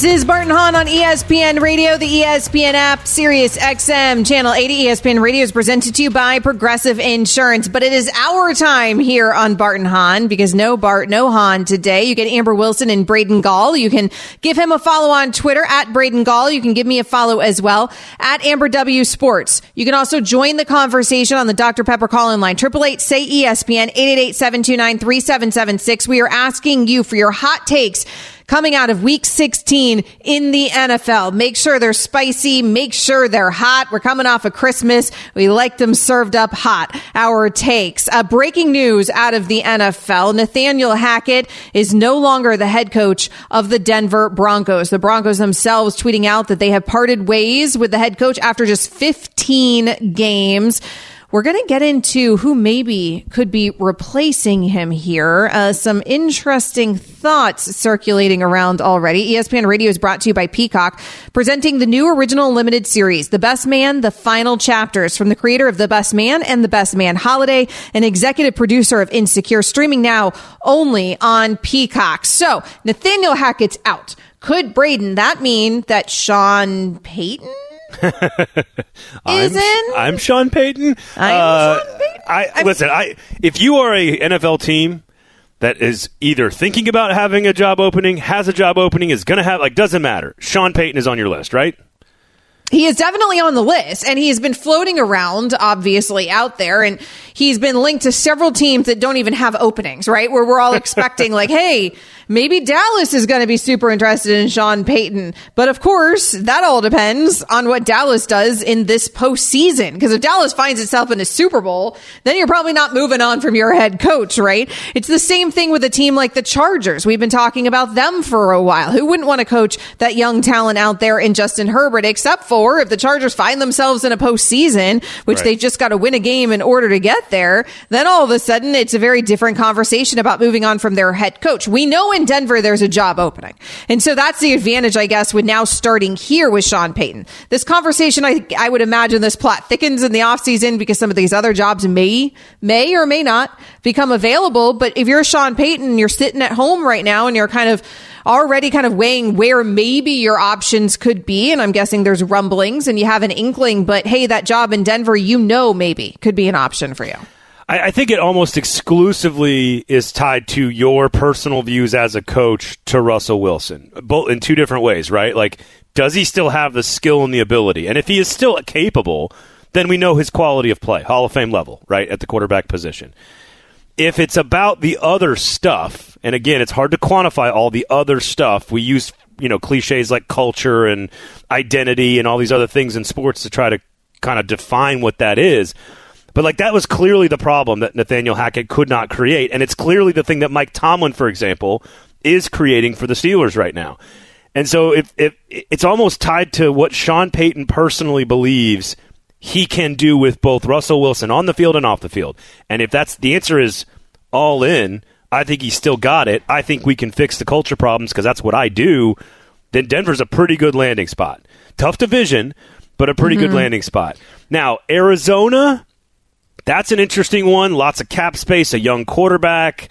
This is Bart and Hahn on ESPN Radio, the ESPN app, Sirius XM, Channel 80. ESPN Radio is presented to you by Progressive Insurance. But it is our time here on Bart and Hahn because no Bart, no Hahn today. You get Amber Wilson and Braden Gall. You can give him a follow on Twitter at Braden Gall. You can give me a follow as well at Amber W Sports. You can also join the conversation on the Dr. Pepper call in line. 888 say ESPN 888 729 3776. We are asking you for your hot takes coming out of week 16 in the NFL. Make sure they're spicy. Make sure they're hot. We're coming off of Christmas. We like them served up hot. Our takes. Uh, breaking news out of the NFL. Nathaniel Hackett is no longer the head coach of the Denver Broncos. The Broncos themselves tweeting out that they have parted ways with the head coach after just 15 games. We're going to get into who maybe could be replacing him here. Uh, some interesting thoughts circulating around already. ESPN Radio is brought to you by Peacock, presenting the new original limited series, The Best Man, The Final Chapters, from the creator of The Best Man and The Best Man Holiday, and executive producer of Insecure, streaming now only on Peacock. So, Nathaniel Hackett's out. Could Braden that mean that Sean Payton? I'm? I'm Sean Payton. I'm Uh, Sean Payton. I I'm- listen. I if you are a NFL team that is either thinking about having a job opening, has a job opening, is going to have like doesn't matter. Sean Payton is on your list, right? He is definitely on the list, and he's been floating around, obviously, out there, and he's been linked to several teams that don't even have openings, right? Where we're all expecting, like, hey, maybe Dallas is going to be super interested in Sean Payton. But of course, that all depends on what Dallas does in this postseason. Because if Dallas finds itself in a Super Bowl, then you're probably not moving on from your head coach, right? It's the same thing with a team like the Chargers. We've been talking about them for a while. Who wouldn't want to coach that young talent out there in Justin Herbert, except for if the Chargers find themselves in a postseason, which Right. they just got to win a game in order to get there, then all of a sudden it's a very different conversation about moving on from their head coach. We know in Denver there's a job opening. And so that's the advantage, I guess, with now starting here with Sean Payton. This conversation, I, I would imagine this plot thickens in the offseason because some of these other jobs may, may or may not become available. But if you're Sean Payton, you're sitting at home right now and you're kind of already kind of weighing where maybe your options could be. And I'm guessing there's rumblings and you have an inkling, but hey, that job in Denver, you know, maybe could be an option for you. I, I think it almost exclusively is tied to your personal views as a coach to Russell Wilson, both in two different ways, right? Like, does he still have the skill and the ability? And if he is still capable, then we know his quality of play, Hall of Fame level, right, at the quarterback position. If it's about the other stuff, and again, it's hard to quantify all the other stuff. We use, you know, cliches like culture and identity and all these other things in sports to try to kind of define what that is. But like that was clearly the problem that Nathaniel Hackett could not create, and it's clearly the thing that Mike Tomlin, for example, is creating for the Steelers right now. And so if, if it's almost tied to what Sean Payton personally believes he can do with both Russell Wilson on the field and off the field. And if that's the answer is all in, I think he's still got it. I think we can fix the culture problems because that's what I do. Then Denver's a pretty good landing spot. Tough division, but a pretty good mm-hmm. landing spot. Now, Arizona, that's an interesting one. Lots of cap space, a young quarterback,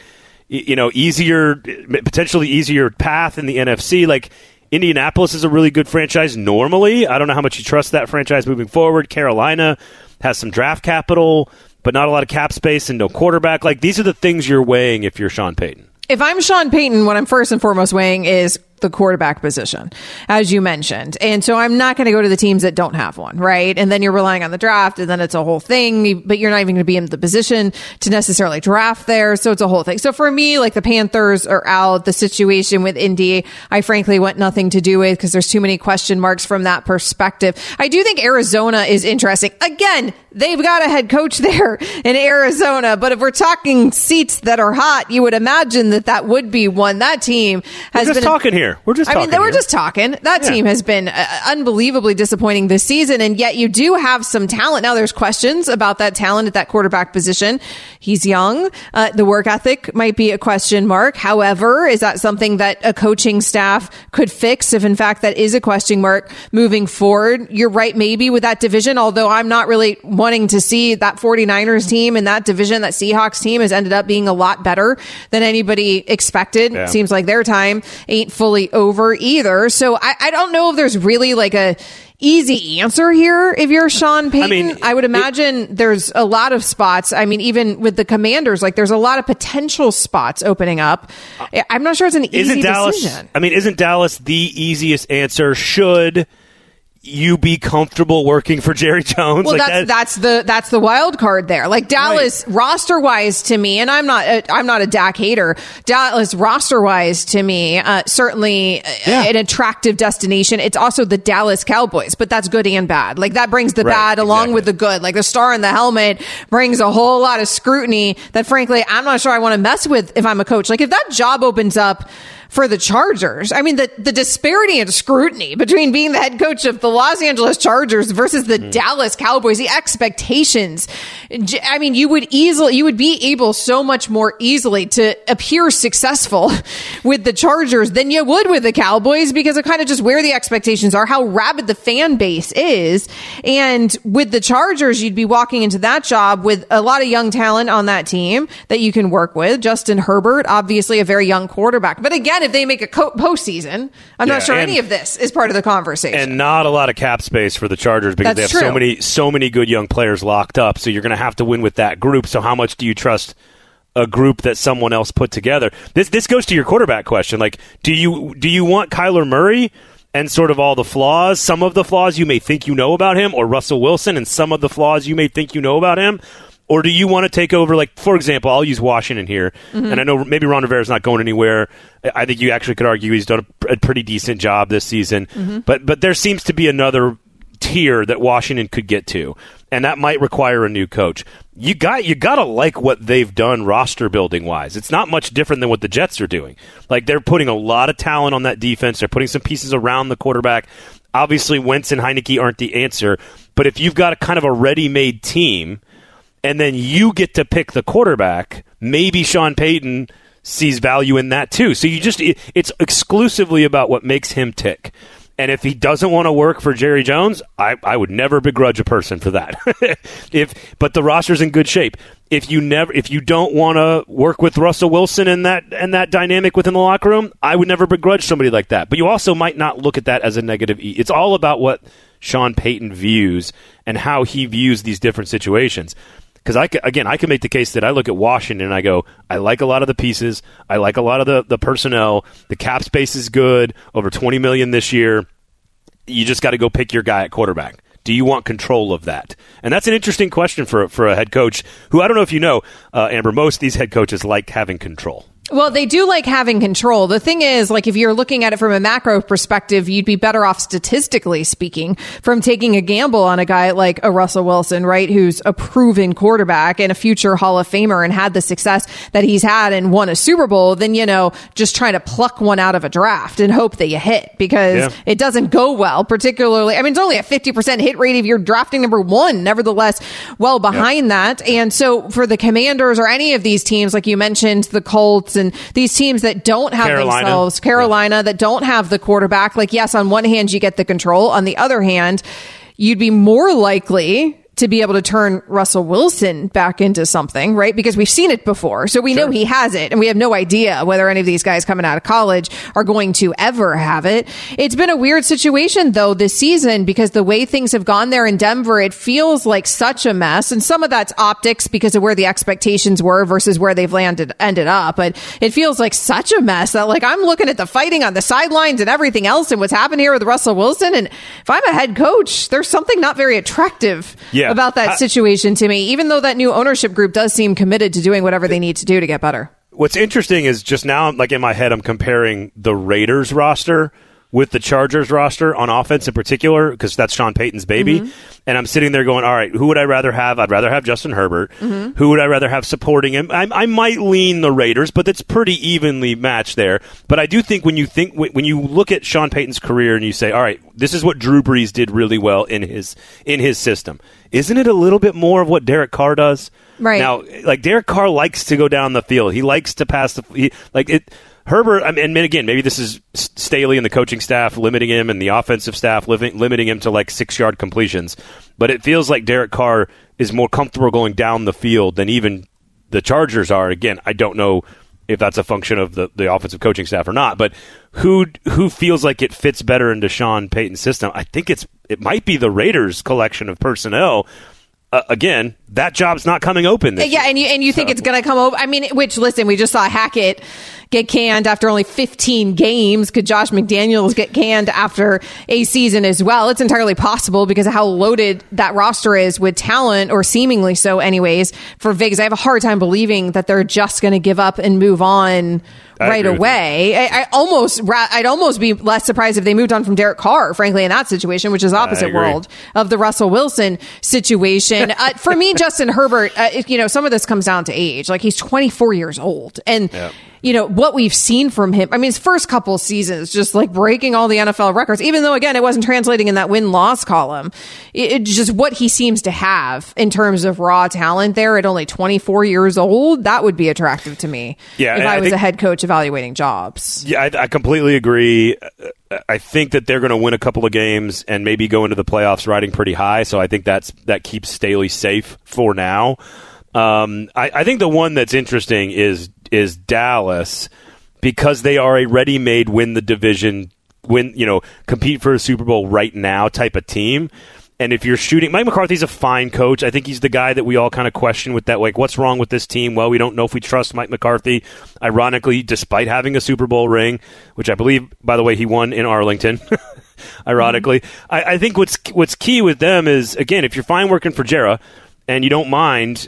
you know, easier, potentially easier path in the NFC. Like Indianapolis is a really good franchise normally. I don't know how much you trust that franchise moving forward. Carolina has some draft capital, but not a lot of cap space and no quarterback. Like these are the things you're weighing if you're Sean Payton. If I'm Sean Payton, what I'm first and foremost weighing is the quarterback position, as you mentioned. And so I'm not going to go to the teams that don't have one, right? And then you're relying on the draft, and then it's a whole thing, but you're not even going to be in the position to necessarily draft there. So it's a whole thing. So for me, like the Panthers are out. The situation with Indy, I frankly want nothing to do with because there's too many question marks from that perspective. I do think Arizona is interesting. Again, they've got a head coach there in Arizona, but if we're talking seats that are hot, you would imagine that that would be one. That team has been talking here. We're just I mean, they were here. just talking. That Yeah. team has been uh, unbelievably disappointing this season, and yet you do have some talent. Now, there's questions about that talent at that quarterback position. He's young. Uh, the work ethic might be a question mark. However, is that something that a coaching staff could fix if, in fact, that is a question mark moving forward? You're right, maybe with that division, although I'm not really wanting to see that 49ers team in that division, that Seahawks team has ended up being a lot better than anybody expected. Yeah. Seems like their time ain't fully over either. So I, I don't know if there's really like a easy answer here if you're Sean Payton. I, mean, would imagine there's a lot of spots. I mean, even with the commanders, like there's a lot of potential spots opening up. Uh, I'm not sure it's an easy Dallas? decision. I mean, isn't Dallas the easiest answer? Should you be comfortable working for Jerry Jones? Well, Like that's that- that's the that's the wild card there. Like Dallas roster wise to me, and I'm not a, I'm not a Dak hater. Dallas roster wise to me, uh, certainly uh, Yeah. an attractive destination. It's also the Dallas Cowboys, but that's good and bad. Like that brings the Right, bad along exactly. with the good. Like the star in the helmet brings a whole lot of scrutiny that, frankly, I'm not sure I want to mess with if I'm a coach. Like if that job opens up for the Chargers. I mean, the, the disparity in scrutiny between being the head coach of the Los Angeles Chargers versus the hmm. Dallas Cowboys, the expectations. I mean, you would easily, you would be able so much more easily to appear successful with the Chargers than you would with the Cowboys because of kind of just where the expectations are, how rabid the fan base is. And with the Chargers, you'd be walking into that job with a lot of young talent on that team that you can work with. Justin Herbert, obviously a very young quarterback. But again, if they make a co- postseason, I'm Yeah, not sure and- any of this is part of the conversation. and not a lot of cap space for the Chargers because That's they have so many so many good young players locked up. So you're going to have to win with that group. So how much do you trust a group that someone else put together? This this goes to your quarterback question. Like, do you do you want Kyler Murray? And sort of all the flaws, some of the flaws you may think you know about him, or Russell Wilson, and some of the flaws you may think you know about him, or do you want to take over? Like, for example, I'll use Washington here, mm-hmm. and I know maybe Ron Rivera's not going anywhere. I think you actually could argue he's done a, a pretty decent job this season, mm-hmm. but but there seems to be another tier that Washington could get to, and that might require a new coach. You got you got to like what they've done roster building wise. It's not much different than what the Jets are doing. Like they're putting a lot of talent on that defense. They're putting some pieces around the quarterback. Obviously, Wentz and Heinicke aren't the answer, but if you've got a kind of a ready-made team, and then you get to pick the quarterback, maybe Sean Payton sees value in that too. So you just it's exclusively about what makes him tick. And if he doesn't want to work for Jerry Jones, I, I would never begrudge a person for that. if but the roster's in good shape. If you never if you don't want to work with Russell Wilson and that and that dynamic within the locker room, I would never begrudge somebody like that. But you also might not look at that as a negative. E. It's all about what Sean Payton views and how he views these different situations. Because I again, I can make the case that I look at Washington and I go, I like a lot of the pieces, I like a lot of the, the personnel. The cap space is good, over twenty million this year. You just got to go pick your guy at quarterback. Do you want control of that? And that's an interesting question for for a head coach who I don't know if you know, uh, Amber. Most these head coaches like having control. Well, they do like having control. The thing is, like, if you're looking at it from a macro perspective, you'd be better off statistically speaking from taking a gamble on a guy like a Russell Wilson, right? Who's a proven quarterback and a future Hall of Famer and had the success that he's had and won a Super Bowl than, you know, just trying to pluck one out of a draft and hope that you hit because Yeah. it doesn't go well, particularly. I mean, it's only a 50% hit rate if you're drafting number one, nevertheless, well behind that. And so for the commanders or any of these teams, like you mentioned, the Colts and these teams that don't have Carolina. themselves, Carolina, that don't have the quarterback, like, yes, on one hand, you get the control. On the other hand, you'd be more likely to be able to turn Russell Wilson back into something, right? Because we've seen it before. So we know he has it and we have no idea whether any of these guys coming out of college are going to ever have it. It's been a weird situation though this season because the way things have gone there in Denver, it feels like such a mess. And some of that's optics because of where the expectations were versus where they've landed, ended up. But it feels like such a mess that like I'm looking at the fighting on the sidelines and everything else and what's happened here with Russell Wilson. And if I'm a head coach, there's something not very attractive Yeah. About that I- situation to me, even though that new ownership group does seem committed to doing whatever they need to do to get better. What's interesting is just now, like in my head, I'm comparing the Raiders roster with the Chargers roster on offense in particular, because that's Sean Payton's baby. Mm-hmm. And I'm sitting there going, all right, who would I rather have? I'd rather have Justin Herbert. Mm-hmm. Who would I rather have supporting him? I, I might lean the Raiders, but it's pretty evenly matched there. But I do think when you think when you look at Sean Payton's career and you say, all right, this is what Drew Brees did really well in his in his system. Isn't it a little bit more of what Derek Carr does? Right. now, like Derek Carr likes to go down the field. He likes to pass the he, like it. Herbert, I mean, and again, maybe this is Staley and the coaching staff limiting him, and the offensive staff limiting him to like six yard completions. But it feels like Derek Carr is more comfortable going down the field than even the Chargers are. Again, I don't know if that's a function of the, the offensive coaching staff or not, but who who feels like it fits better into Sean Payton's system? I think it's it might be the Raiders' collection of personnel. Uh, again, that job's not coming open. This Yeah, year. and you and you think it's going to come over. I mean, which listen, we just saw Hackett get canned after only 15 games. Could Josh McDaniels get canned after a season as well? It's entirely possible because of how loaded that roster is with talent, or seemingly so, anyways. For Vegas, I have a hard time believing that they're just going to give up and move on I right away. I, I, almost, I'd almost be less surprised if they moved on from Derek Carr, frankly, in that situation, which is opposite world of the Russell Wilson situation. uh, for me, Justin Herbert, uh, you know, some of this comes down to age. Like he's 24 years old, and you know what we've seen from him. I mean, his first couple seasons, just like breaking all the NFL records. Even though again, it wasn't translating in that win loss column. It, it just what he seems to have in terms of raw talent there at only 24 years old. That would be attractive to me. Yeah, if I, I was think- a head coach evaluating jobs. Yeah, I, I completely agree. I think that they're going to win a couple of games and maybe go into the playoffs riding pretty high. So I think that's that keeps Staley safe for now. Um, I, I think the one that's interesting is is Dallas because they are a ready-made win the division, win you know compete for a Super Bowl right now type of team. And if you're shooting, Mike McCarthy's a fine coach. I think he's the guy that we all kind of question with that. Like, what's wrong with this team? Well, we don't know if we trust Mike McCarthy. Ironically, despite having a Super Bowl ring, which I believe, by the way, he won in Arlington. Ironically, mm-hmm. I, I think what's what's key with them is again, if you're fine working for Jerry and you don't mind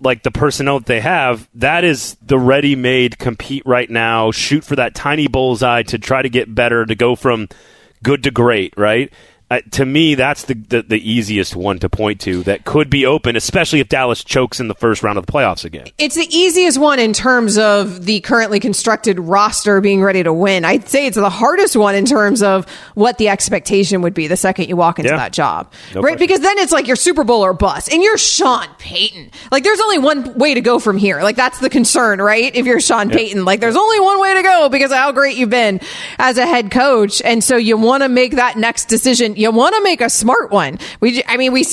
like the personnel that they have, that is the ready-made compete right now. Shoot for that tiny bullseye to try to get better, to go from good to great, right? Uh, to me, that's the, the the easiest one to point to that could be open, especially if Dallas chokes in the first round of the playoffs again. It's the easiest one in terms of the currently constructed roster being ready to win. I'd say it's the hardest one in terms of what the expectation would be the second you walk into Yeah. that job. No right? question. Because then it's like you're Super Bowl or bust. And you're Sean Payton. Like there's only one way to go from here. Like that's the concern, right? If you're Sean Payton, like there's only one way to go because of how great you've been as a head coach. And so you want to make that next decision. You want to make a smart one. We, I mean, we,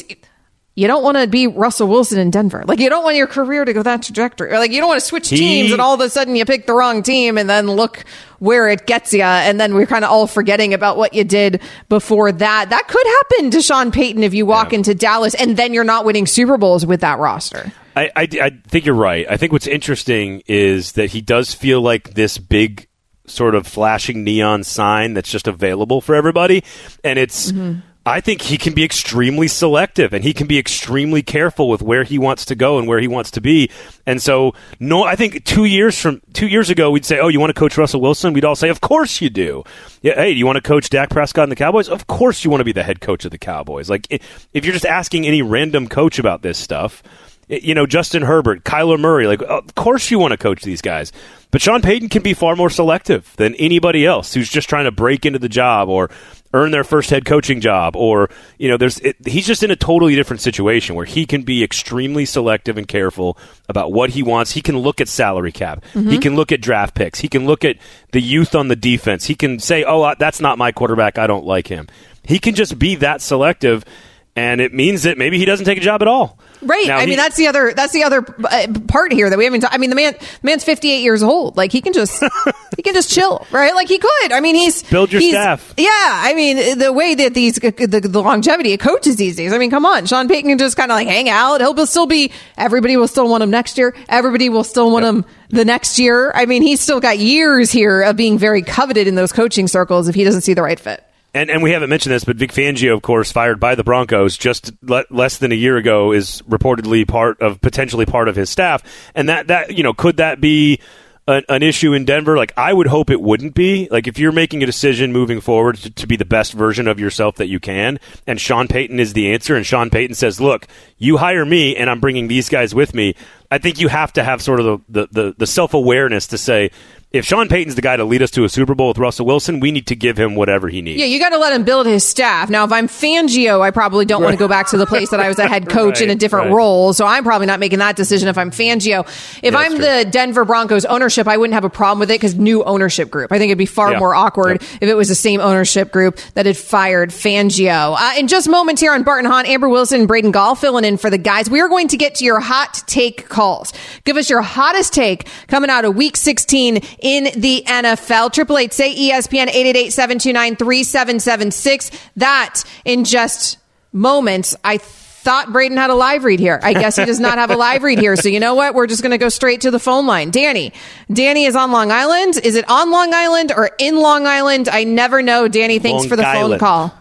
you don't want to be Russell Wilson in Denver. Like you don't want your career to go that trajectory. Or like you don't want to switch He- teams and all of a sudden you pick the wrong team and then look where it gets you. And then we're kind of all forgetting about what you did before that. That could happen to Sean Payton if you walk into Dallas and then you're not winning Super Bowls with that roster. I, I, I think you're right. I think what's interesting is that he does feel like this big sort of flashing neon sign that's just available for everybody. And it's, mm-hmm. I think he can be extremely selective and he can be extremely careful with where he wants to go and where he wants to be. And so, no, I think two years from two years ago, we'd say, "Oh, you want to coach Russell Wilson?" We'd all say, "Of course you do." Yeah, hey, do you want to coach Dak Prescott and the Cowboys? Of course you want to be the head coach of the Cowboys. Like, if you're just asking any random coach about this stuff, you know, Justin Herbert, Kyler Murray, like, of course you want to coach these guys. But Sean Payton can be far more selective than anybody else who's just trying to break into the job or earn their first head coaching job or you know there's it, he's just in a totally different situation where he can be extremely selective and careful about what he wants. He can look at salary cap. He mm-hmm. can look at draft picks. He can look at the youth on the defense. He can say oh that's not my quarterback. I don't like him. He can just be that selective and it means that maybe he doesn't take a job at all. Right. Now, I he- mean, that's the other that's the other uh, part here that we haven't. I mean, the man the man's fifty eight years old. Like he can just he can just chill, right? Like he could. I mean, he's Build your he's- staff. Yeah. I mean, the way that these the, the longevity of coaches these days. I mean, come on, Sean Payton can just kind of like hang out. He'll still be. Everybody will still want him next year. Everybody will still want him the next year. I mean, he's still got years here of being very coveted in those coaching circles if he doesn't see the right fit. And, and we haven't mentioned this, but Vic Fangio, of course, fired by the Broncos just le- less than a year ago, is reportedly part of potentially part of his staff. And that that you know could that be an, an issue in Denver? Like I would hope it wouldn't be. Like if you're making a decision moving forward to, to be the best version of yourself that you can, and Sean Payton is the answer, and Sean Payton says, "Look, you hire me, and I'm bringing these guys with me." I think you have to have sort of the the, the, the self awareness to say. If Sean Payton's the guy to lead us to a Super Bowl with Russell Wilson, we need to give him whatever he needs. Yeah, you got to let him build his staff. Now, if I'm Fangio, I probably don't want to go back to the place that I was a head coach in a different right. role. So I'm probably not making that decision if I'm Fangio. If Yeah, I'm that's the Denver Broncos ownership, I wouldn't have a problem with it because new ownership group. I think it'd be far Yeah. more awkward if it was the same ownership group that had fired Fangio. Uh, in just moments here on Bart and Hahn, Amber Wilson, and Braden Gall filling in for the guys. We are going to get to your hot take calls. Give us your hottest take coming out of week 16 in the NFL. Triple eight say ESPN 888-729-3776. That in just moments. I thought Braden had a live read here. I guess he does not have a live read here. So you know what? We're just going to go straight to the phone line. Danny. Danny is on Long Island. Is it on Long Island or in Long Island? I never know. Danny, thanks Long for the phone call.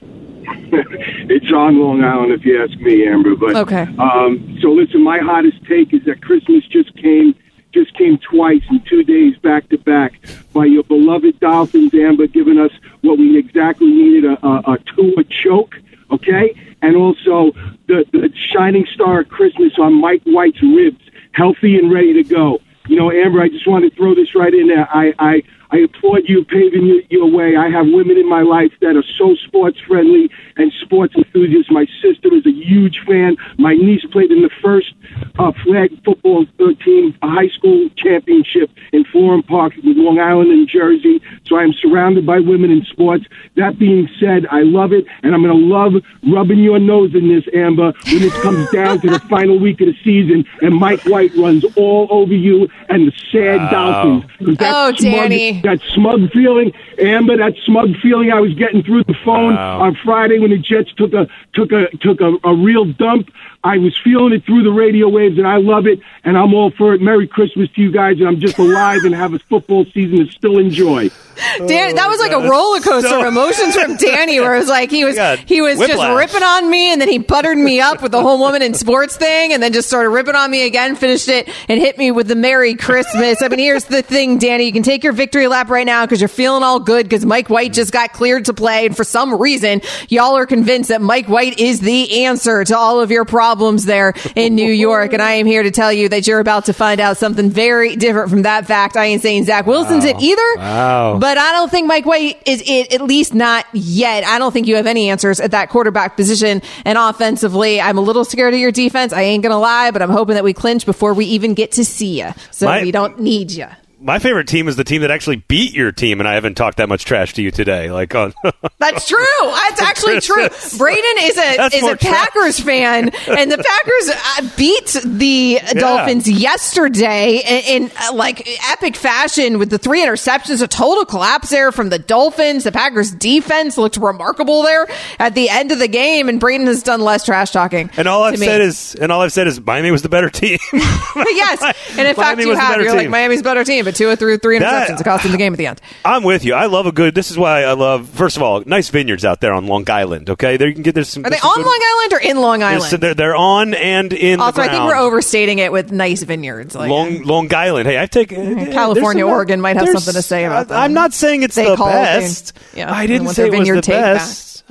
it's on Long Island, if you ask me, Amber. But Okay. Um, so listen, my hottest take is that Christmas just came, just came twice in two days back to back by your beloved Dolphins, Amber, giving us what we exactly needed a, a, a Tua choke. Okay, and also the, the shining star of Christmas on Mike White's ribs, healthy and ready to go. You know, Amber, I just want to throw this right in there. I, I, I applaud you paving your, your way. I have women in my life that are so sports friendly and sports enthusiasts. My sister is a huge fan. My niece played in the first uh, flag football uh, team, high school championship in Florham Park with Long Island and Jersey. So I am surrounded by women in sports. That being said, I love it, and I'm going to love rubbing your nose in this, Amber, when it comes down to the final week of the season and Mike White runs all over you and the sad Dolphins. 'Cause that Oh, smug- Danny. That smug feeling, Amber, that smug feeling I was getting through the phone Wow. on Friday when the Jets took a took a took a, a real dump. I was feeling it through the radio waves, and I love it, and I'm all for it. Merry Christmas to you guys, and I'm just alive and have a football season to still enjoy. Dan, that was like a oh, roller coaster so- of emotions from Danny, where it was like he was God, he was just ripping on me, and then he buttered me up with the whole woman in sports thing, and then just started ripping on me again, finished it, and hit me with the Merry Christmas. I mean, here's the thing, Danny, you can take your victory lap right now because you're feeling all good because Mike White just got cleared to play, and for some reason, y'all are convinced that Mike White is the answer to all of your problems there in New York, and I am here to tell you that you're about to find out something very different from that fact. I ain't saying Zach Wilson's it either, Wow. but I don't think Mike White is it, at least not yet. I don't think you have any answers at that quarterback position. And offensively, I'm a little scared of your defense. I ain't going to lie, but I'm hoping that we clinch before we even get to see you. So My- we don't need you. My favorite team is the team that actually beat your team, and I haven't talked that much trash to you today. Like on, That's true. That's actually true. Braden is a That's is a Packers fan, and the Packers uh, beat the Dolphins yesterday in, in uh, like epic fashion with the three interceptions. A total collapse there from the Dolphins. The Packers defense looked remarkable there at the end of the game, and Braden has done less trash talking. and all I've me. said is, and all I've said is, Miami was the better team. yes, and in fact Miami you have. You're like. Miami's better team, but two or three three That- interceptions. it cost them the game at the end. I'm with you. I love a good. This is why I love. First of all, nice vineyards out there on Long Island. Okay, there you can get there's some. Are they on good- Long Island or in Long Island? They're, they're on and in. Also, I think we're overstating it with nice vineyards. Like, Long Long Island. Hey, I've taken uh, California, some- Oregon might have something to say about that. I'm not saying it's They the best. yeah, I didn't say it was the vineyard back.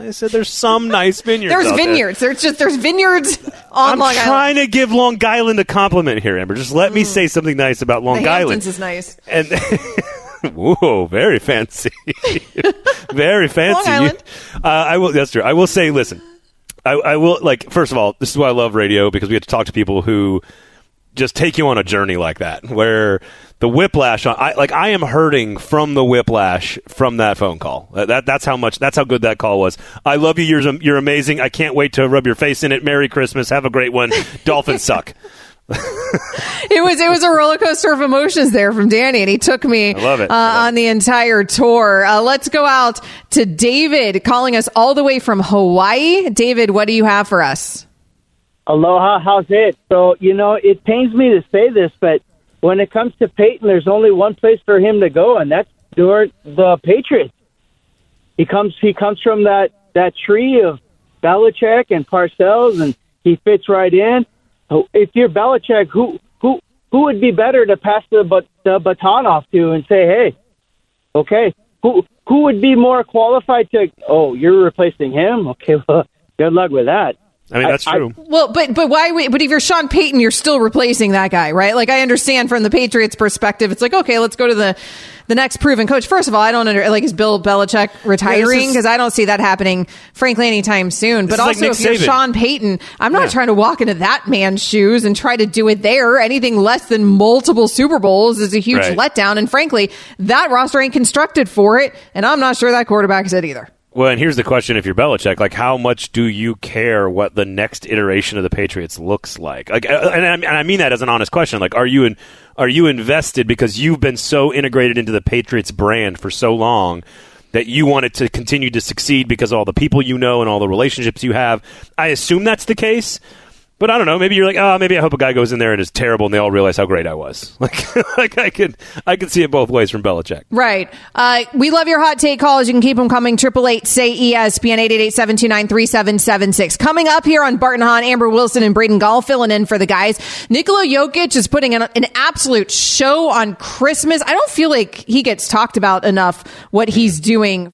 I said there's some nice vineyards. There's out there. vineyards. There's just there's vineyards on Long Island. I'm trying to give Long Island a compliment here, Amber. Just let me say something nice about Long the Island. Hamptons is nice. and whoa, very fancy, very fancy. Long Island. You- uh, I will. That's true. I will say. Listen, I, I will like. First of all, this is why I love radio because we get to talk to people who just take you on a journey like that, where the whiplash. on I like I am hurting from the whiplash from that phone call. That that's how much. That's how good that call was. I love you. You're you're amazing. I can't wait to rub your face in it. Merry Christmas. Have a great one. Dolphins suck. it was it was a roller coaster of emotions there from Danny, and he took me I love it. Uh, love on the entire tour. Uh, let's go out to David, calling us all the way from Hawaii. David, what do you have for us? Aloha, how's it? So, you know, it pains me to say this, but when it comes to Payton, there's only one place for him to go, and that's toward the Patriots. He comes he comes from that, that tree of Belichick and Parcells, and he fits right in. If you're Belichick, who who who would be better to pass the, but, the baton off to and say, hey, okay, who who would be more qualified to? Oh, you're replacing him. Okay, well, good luck with that. I mean, that's I- true. Well, but but why? But if you're Sean Payton, you're still replacing that guy, right? Like I understand from the Patriots' perspective, it's like okay, let's go to the the next proven coach. First of all, I don't under like is Bill Belichick retiring because I don't see that happening, frankly, anytime soon. But is like also, if you're Saban. Sean Payton, I'm not Yeah. trying to walk into that man's shoes and try to do it there. Anything less than multiple Super Bowls is a huge Right. letdown. And frankly, that roster ain't constructed for it, and I'm not sure that quarterback is it either. Well, and here's the question: If you're Belichick, like, how much do you care what the next iteration of the Patriots looks like? Like, uh, and I, mean that as an honest question. Like, are you in, are you invested because you've been so integrated into the Patriots brand for so long that you want it to continue to succeed because all the people you know and all the relationships you have? I assume that's the case. But I don't know. Maybe you're like, oh, maybe I hope a guy goes in there and is terrible, and they all realize how great I was. Like, like I could, I could see it both ways from Belichick. Right. Uh, we love your hot take calls. You can keep them coming. Triple eight say ESPN eight eight eight seven two nine three seven seven six. Coming up here on Bart and Hahn, Amber Wilson and Braden Gall filling in for the guys. Nikola Jokic is putting an, an absolute show on Christmas. I don't feel like he gets talked about enough. What he's doing.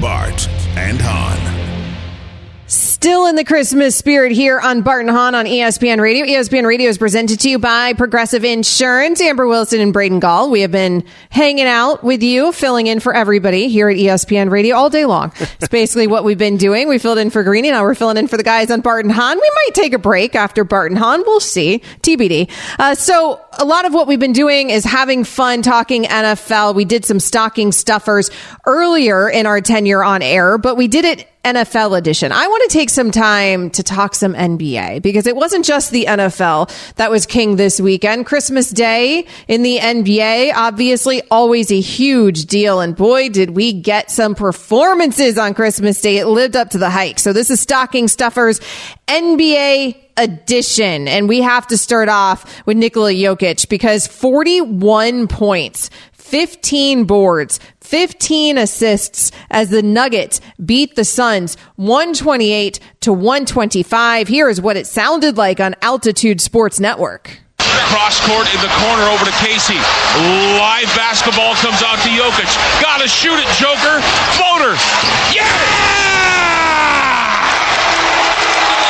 Bart and Hahn. Still in the Christmas spirit here on Bart and Hahn on ESPN Radio. ESPN Radio is presented to you by Progressive Insurance. Amber Wilson and Braden Gall. We have been hanging out with you, filling in for everybody here at ESPN Radio all day long. It's basically what we've been doing. We filled in for Greeny. Now we're filling in for the guys on Bart and Hahn. We might take a break after Bart and Hahn. We'll see. TBD. Uh, so a lot of what we've been doing is having fun talking NFL. We did some stocking stuffers earlier in our tenure on air, but we did it NFL edition. I want to take some time to talk some NBA because it wasn't just the NFL that was king this weekend. Christmas Day in the NBA, obviously always a huge deal. And boy, did we get some performances on Christmas Day. It lived up to the hype. So this is Stocking Stuffers NBA edition. And we have to start off with Nikola Jokic because 41 points, 15 boards, 15 assists as the Nuggets beat the Suns 128 to 125. Here is what it sounded like on Altitude Sports Network. Cross court in the corner over to Casey. Live basketball comes out to Jokic. Gotta shoot it, Joker. Floater. Yeah!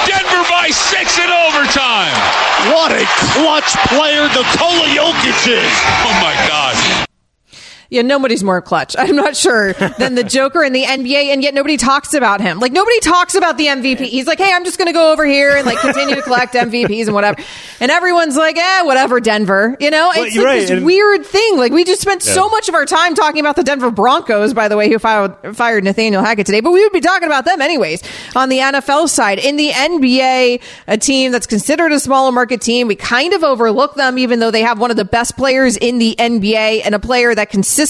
Denver by six in overtime. What a clutch player Nikola Jokic is. Oh my God. Yeah, nobody's more clutch. I'm not sure than the Joker in the NBA, and yet nobody talks about him. Like nobody talks about the MVP. He's like, hey, I'm just going to go over here and like continue to collect MVPs and whatever. And everyone's like, eh, whatever, Denver. You know, Well, it's like right, this and- weird thing. Like we just spent Yeah. so much of our time talking about the Denver Broncos, by the way, who fired, fired Nathaniel Hackett today, but we would be talking about them anyways on the NFL side. In the NBA, a team that's considered a smaller market team, we kind of overlook them, even though they have one of the best players in the NBA and a player that consistently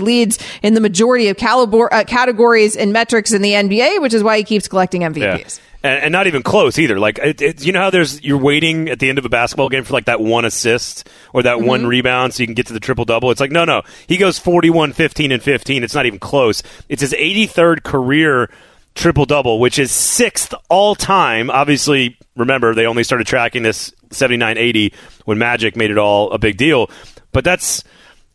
leads in the majority of caliber, uh, categories and metrics in the NBA, which is why he keeps collecting MVPs. Yeah. And, and not even close either. Like, it, it, you know how there's you're waiting at the end of a basketball game for like that one assist or that one Mm-hmm. rebound so you can get to the triple double. It's like no, no. He goes 41, 15, and 15. It's not even close. It's his 83rd career triple double, which is sixth all time. Obviously, remember they only started tracking this 79, 80 when Magic made it all a big deal. But that's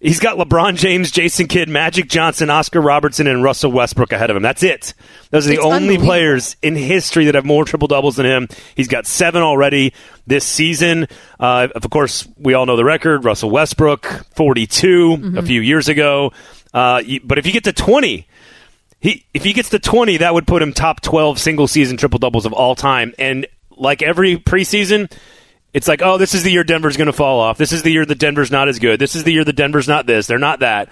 He's got LeBron James, Jason Kidd, Magic Johnson, Oscar Robertson, and Russell Westbrook ahead of him. That's it. Those are the It's only players in history that have more triple doubles than him. He's got seven already this season. Uh, of course, we all know the record. Russell Westbrook, 42 a few years ago. Uh, but if you get to 20, he if he gets to 20, that would put him top 12 single season triple doubles of all time. And like every preseason, it's like, oh, this is the year Denver's going to fall off. This is the year that Denver's not as good. This is the year that Denver's not this. They're not that.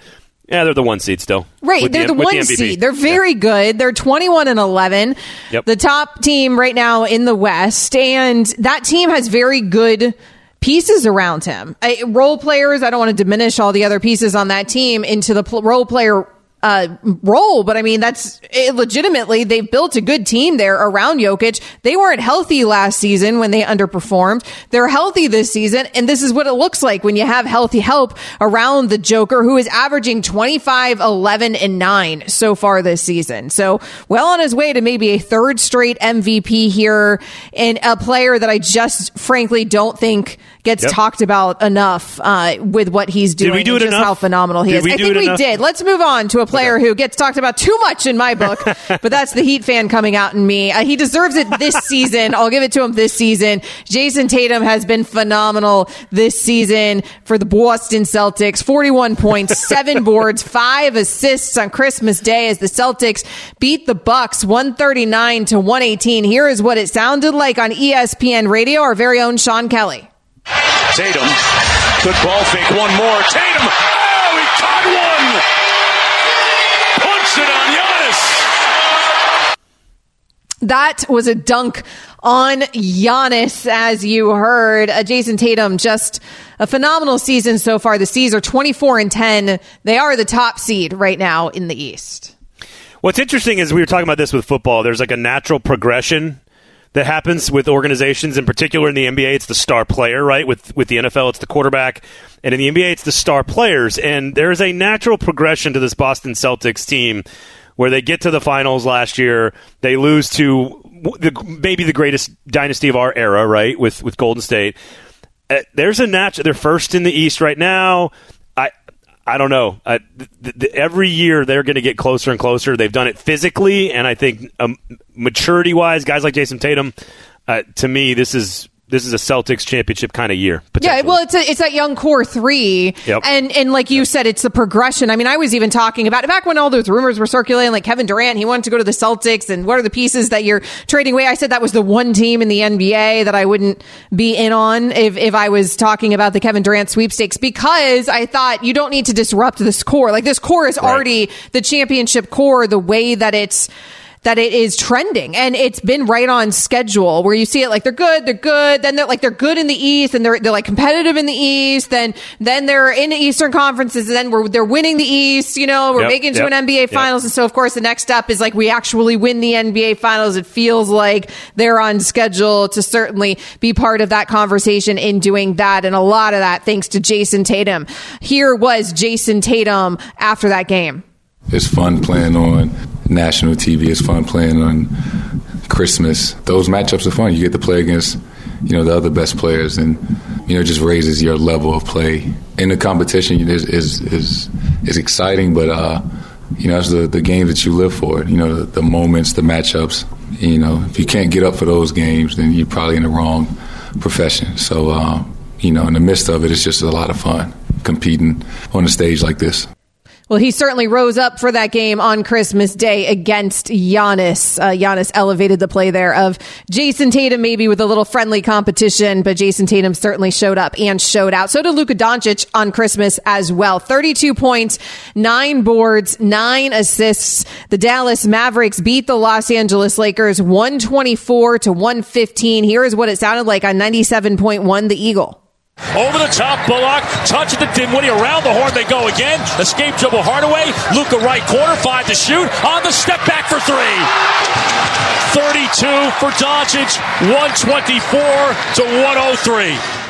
Yeah, they're the one seed still. Right, they're the, with one MVP. seed. They're very good. They're 21 and 11. Yep. The top team right now in the West and that team has very good pieces around him. Uh, role players, I don't want to diminish all the other pieces on that team into the pl- role player uh, role, but I mean, that's it, legitimately, they've built a good team there around Jokic. They weren't healthy last season when they underperformed. They're healthy this season, and this is what it looks like when you have healthy help around the Joker, who is averaging 25, 11, and 9 so far this season. So, well on his way to maybe a third straight MVP here, and a player that I just frankly don't think gets Yep. talked about enough uh, with what he's Did doing. we do it just enough? how phenomenal he Did is. I think we enough? did. Let's move on to a player who gets talked about too much in my book, but that's the Heat fan coming out in me. Uh, he deserves it this season. I'll give it to him this season. Jayson Tatum has been phenomenal this season for the Boston Celtics. 41 points, seven boards, five assists on Christmas Day as the Celtics beat the Bucks 139 to 118. Here is what it sounded like on ESPN radio, our very own Sean Kelly. Tatum. Good ball fake. One more. Tatum. Oh, he caught one. Puts it on Giannis. That was a dunk on Giannis, as you heard. Uh, Jayson Tatum, just a phenomenal season so far. The C's are 24 and 10. They are the top seed right now in the East. What's interesting is we were talking about this with football. There's like a natural progression that happens with organizations, in particular in the NBA. It's the star player, right? With with the NFL, it's the quarterback, and in the NBA, it's the star players. And there is a natural progression to this Boston Celtics team where they get to the finals last year, they lose to the, maybe the greatest dynasty of our era, right? With with Golden State. Uh, there's a natural. They're first in the East right now. I don't know. Uh, th- th- every year they're going to get closer and closer. They've done it physically, and I think um, maturity wise, guys like Jayson Tatum. Uh, to me, this is this is a Celtics championship kind of year. Yeah, well, it's a, it's that young core three, Yep. and and like you said, it's the progression. I mean, I was even talking about it back when all those rumors were circulating, like Kevin Durant, he wanted to go to the Celtics, and what are the pieces that you're trading away? I said that was the one team in the NBA that I wouldn't be in on if if I was talking about the Kevin Durant sweepstakes because I thought you don't need to disrupt this core. Like this core is already the championship core, the way that it's that it is trending and it's been right on schedule where you see it like they're good, they're good, then they're like they're good in the East and they're they're like competitive in the East, then then they're in the Eastern conferences, and then we're they're winning the East, you know, we're Yep, making yep, to an NBA yep. finals. And so of course the next step is like we actually win the NBA finals. It feels like they're on schedule to certainly be part of that conversation in doing that. And a lot of that thanks to Jayson Tatum. Here was Jayson Tatum after that game. It's fun playing on national TV. It's fun playing on Christmas. Those matchups are fun. You get to play against, you know, the other best players, and you know, it just raises your level of play. In the competition is is is, is exciting, but uh, you know, it's the the games that you live for. You know, the, the moments, the matchups. You know, if you can't get up for those games, then you're probably in the wrong profession. So, uh, you know, in the midst of it, it's just a lot of fun competing on a stage like this. Well, he certainly rose up for that game on Christmas Day against Giannis. Uh, Giannis elevated the play there of Jayson Tatum, maybe with a little friendly competition, but Jayson Tatum certainly showed up and showed out. So did Luka Doncic on Christmas as well. 32 points, nine boards, nine assists. The Dallas Mavericks beat the Los Angeles Lakers 124 to 115. Here is what it sounded like on 97.1 The Eagle. Over the top, Bullock. Touch it to Dinwiddie. Around the horn they go again. Escape dribble Hardaway. Luka right corner. Five to shoot. On the step back for three. 32 for Doncic. 124 to 103.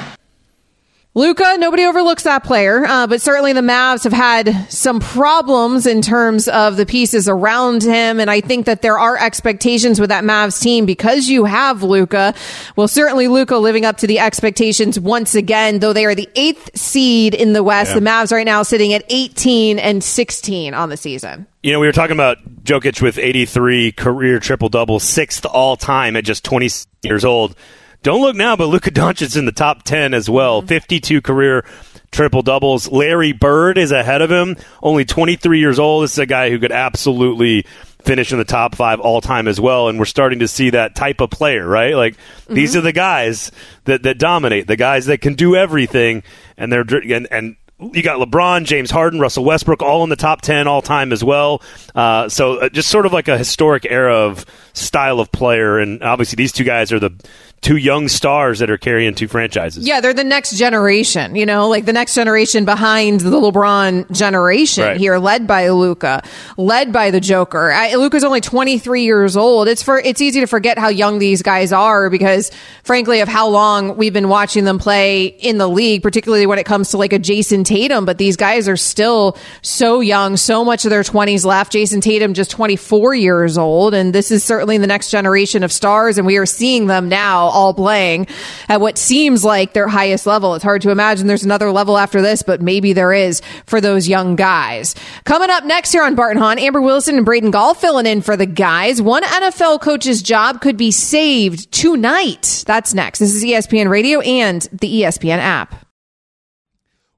Luka, nobody overlooks that player, uh, but certainly the Mavs have had some problems in terms of the pieces around him. And I think that there are expectations with that Mavs team because you have Luka. Well, certainly Luka living up to the expectations once again, though they are the eighth seed in the West. Yeah. The Mavs right now sitting at 18 and 16 on the season. You know, we were talking about Jokic with 83 career triple doubles, sixth all time at just 20 years old. Don't look now, but Luka Doncic's in the top 10 as well. Mm-hmm. 52 career triple doubles. Larry Bird is ahead of him, only 23 years old. This is a guy who could absolutely finish in the top five all time as well. And we're starting to see that type of player, right? Like these mm-hmm. are the guys that, that dominate, the guys that can do everything. And they're, and, and you got LeBron, James Harden, Russell Westbrook, all in the top 10 all time as well. Uh, so uh, just sort of like a historic era of style of player. And obviously, these two guys are the two young stars that are carrying two franchises. Yeah, they're the next generation, you know, like the next generation behind the LeBron generation Right. here, led by Luka, led by the Joker. Luka's only 23 years old. It's for, it's easy to forget how young these guys are because frankly of how long we've been watching them play in the league, particularly when it comes to like a Jayson Tatum, but these guys are still so young, so much of their 20s left. Jayson Tatum just 24 years old and this is certainly the next generation of stars and we are seeing them now all playing at what seems like their highest level. It's hard to imagine there's another level after this, but maybe there is for those young guys. Coming up next here on Bart and Hahn, Amber Wilson and Braden Gall filling in for the guys. One NFL coach's job could be saved tonight. That's next. This is ESPN Radio and the ESPN app.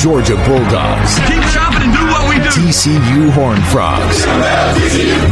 Georgia Bulldogs. Keep chopping and do what we do. TCU Horned Frogs.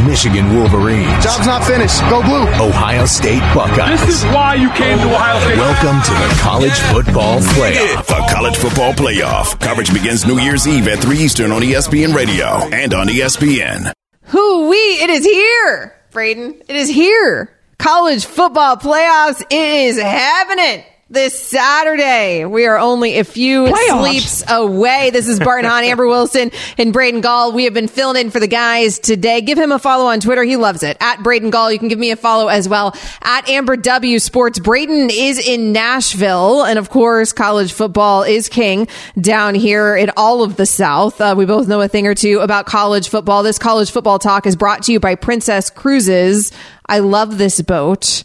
Michigan Wolverines. Job's not finished. Go blue. Ohio State Buckeyes. This is why you came to Ohio State. Welcome to the College Football Playoff. The College Football Playoff. Coverage begins New Year's Eve at 3 Eastern on ESPN Radio and on ESPN. Who we? It is here, Braden. It is here. College football playoffs. It is happening this Saturday. We are only a few Playoffs. sleeps away. This is Bart and Hahn, Amber Wilson, and Braden Gall. We have been filling in for the guys today. Give him a follow on Twitter. He loves it. At Braden Gall. You can give me a follow as well. At Amber W Sports. Braden is in Nashville. And of course, college football is king down here in all of the South. Uh, we both know a thing or two about college football. This college football talk is brought to you by Princess Cruises. I love this boat.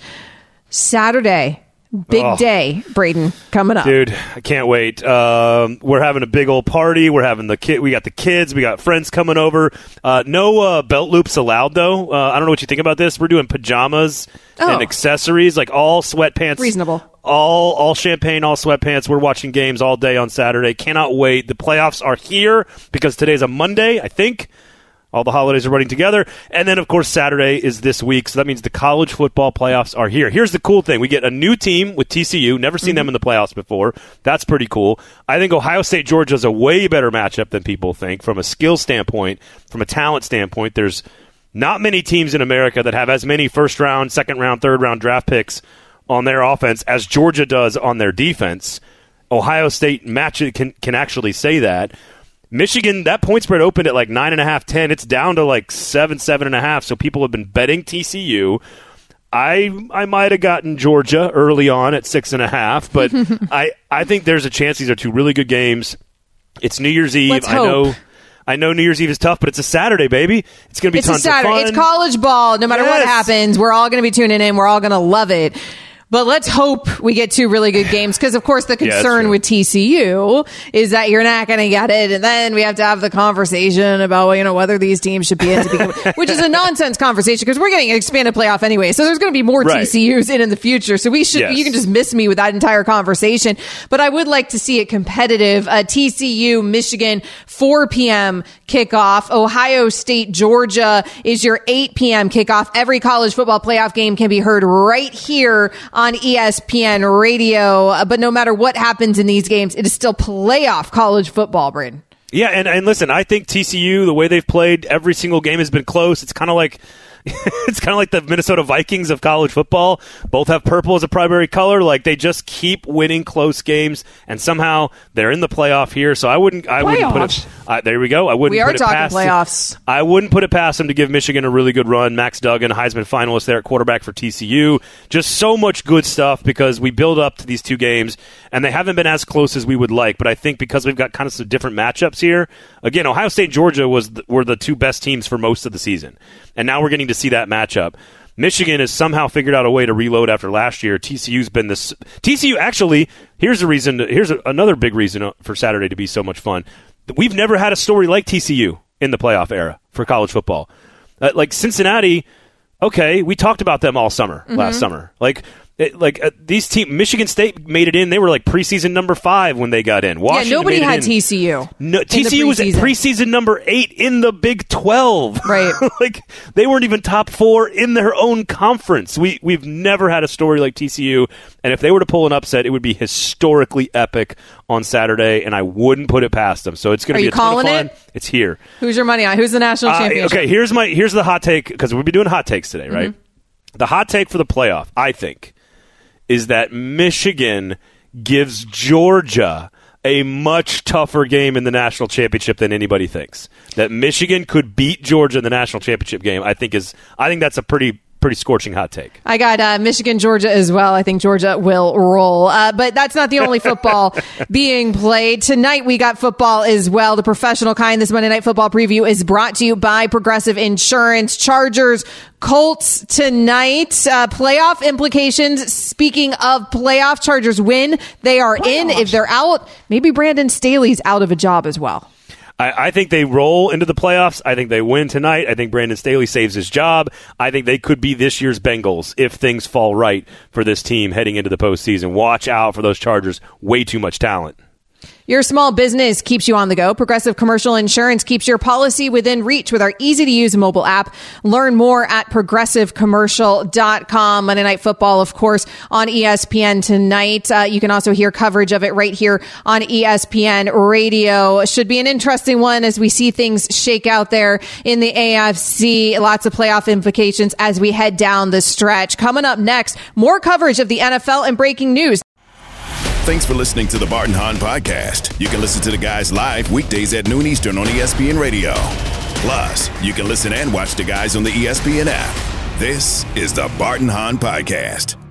Saturday. Big Oh. day, Braden, coming up. Dude, I can't wait. Um, we're having a big old party. We're having the kid. We got the kids. We got friends coming over. Uh, no uh, belt loops allowed, though. Uh, I don't know what you think about this. We're doing pajamas Oh. and accessories, like all sweatpants. Reasonable. All all champagne, all sweatpants. We're watching games all day on Saturday. Cannot wait. The playoffs are here because today's a Monday, I think. All the holidays are running together. And then, of course, Saturday is this week. So that means the college football playoffs are here. Here's the cool thing we get a new team with TCU. Never seen them mm-hmm. in the playoffs before. That's pretty cool. I think Ohio State Georgia is a way better matchup than people think from a skill standpoint, from a talent standpoint. There's not many teams in America that have as many first round, second round, third round draft picks on their offense as Georgia does on their defense. Ohio State match can can actually say that. Michigan, that point spread opened at like nine and a half, ten. It's down to like seven, seven and a half. So people have been betting TCU. I I might have gotten Georgia early on at six and a half, but I I think there's a chance these are two really good games. It's New Year's Eve. I know. I know New Year's Eve is tough, but it's a Saturday, baby. It's going to be it's a Saturday. of fun. It's college ball. No matter what happens, we're all going to be tuning in. We're all going to love it. But let's hope we get two really good games because, of course, the concern true. with TCU is that you're not going to get it, and then we have to have the conversation about you know whether these teams should be in, to begin with, which is a nonsense conversation because we're getting an expanded playoff anyway. So there's going to be more Right. TCUs in in the future. So we should Yes. you can just miss me with that entire conversation. But I would like to see it competitive. Uh, TCU, Michigan, 4 p.m. kickoff. Ohio State, Georgia is your 8 p.m. kickoff. Every college football playoff game can be heard right here on E ESPN radio. Uh, But no matter what happens in these games, it is still playoff college football, Braden. Yeah, and, and listen, I think TCU, the way they've played, every single game has been close. It's kind of like it's kind of like the Minnesota Vikings of college football. Both have purple as a primary color. Like they just keep winning close games, and somehow they're in the playoff here. So I wouldn't, I wouldn't put it. Uh, there we go. I wouldn't. We are put it talking past playoffs. I wouldn't put it past them to give Michigan a really good run. Max Duggan, Heisman finalist there at quarterback for TCU. Just so much good stuff because we build up to these two games, and they haven't been as close as we would like. But I think because we've got kind of some different matchups here, again, Ohio State, Georgia was the, were the two best teams for most of the season, and now we're getting to see that matchup. Michigan has somehow figured out a way to reload after last year. TCU's been this. TCU actually. Here's a reason. To, here's a, another big reason for Saturday to be so much fun. We've never had a story like TCU in the playoff era for college football. Uh, like Cincinnati, okay, we talked about them all summer last Mhm. summer. Like. It, like uh, these team, Michigan State made it in. They were like preseason number five when they got in. Washington yeah, nobody had in. TCU. No, TCU was preseason. number eight in the Big Twelve. Right. like they weren't even top four in their own conference. We we've never had a story like TCU, and if they were to pull an upset, it would be historically epic on Saturday, and I wouldn't put it past them. So it's going to be a ton of fun. it? It's here. Who's your money on? Who's the national Uh, champion? okay, here's my here's the hot take because we'll be doing hot takes today, right? Mm-hmm. The hot take for the playoff, I think, is that Michigan gives Georgia a much tougher game in the national championship than anybody thinks. That Michigan could beat Georgia in the national championship game, I think is I think that's a pretty pretty scorching hot take. I got uh, Michigan, Georgia as well. I think Georgia will roll. Uh, but that's not the only football being played. Tonight we got football as well. The professional kind. This Monday Night Football preview is brought to you by Progressive Insurance. Chargers, Colts tonight. Uh, playoff implications. Speaking of playoff, Chargers win. They are in. If they're out, maybe Brandon Staley's out of a job as well. I, I think they roll into the playoffs. I think they win tonight. I think Brandon Staley saves his job. I think they could be this year's Bengals if things fall right for this team heading into the postseason. Watch out for those Chargers. Way too much talent. Your small business keeps you on the go. Progressive Commercial Insurance keeps your policy within reach with our easy to use mobile app. Learn more at progressivecommercial.com. Monday Night Football, of course, on ESPN tonight. Uh, you can also hear coverage of it right here on ESPN radio. Should be an interesting one as we see things shake out there in the AFC. Lots of playoff implications as we head down the stretch. Coming up next, more coverage of the NFL and breaking news. Thanks for listening to the Bart and Hahn Podcast. You can listen to the guys live weekdays at noon Eastern on ESPN Radio. Plus, you can listen and watch the guys on the ESPN app. This is the Bart and Hahn Podcast.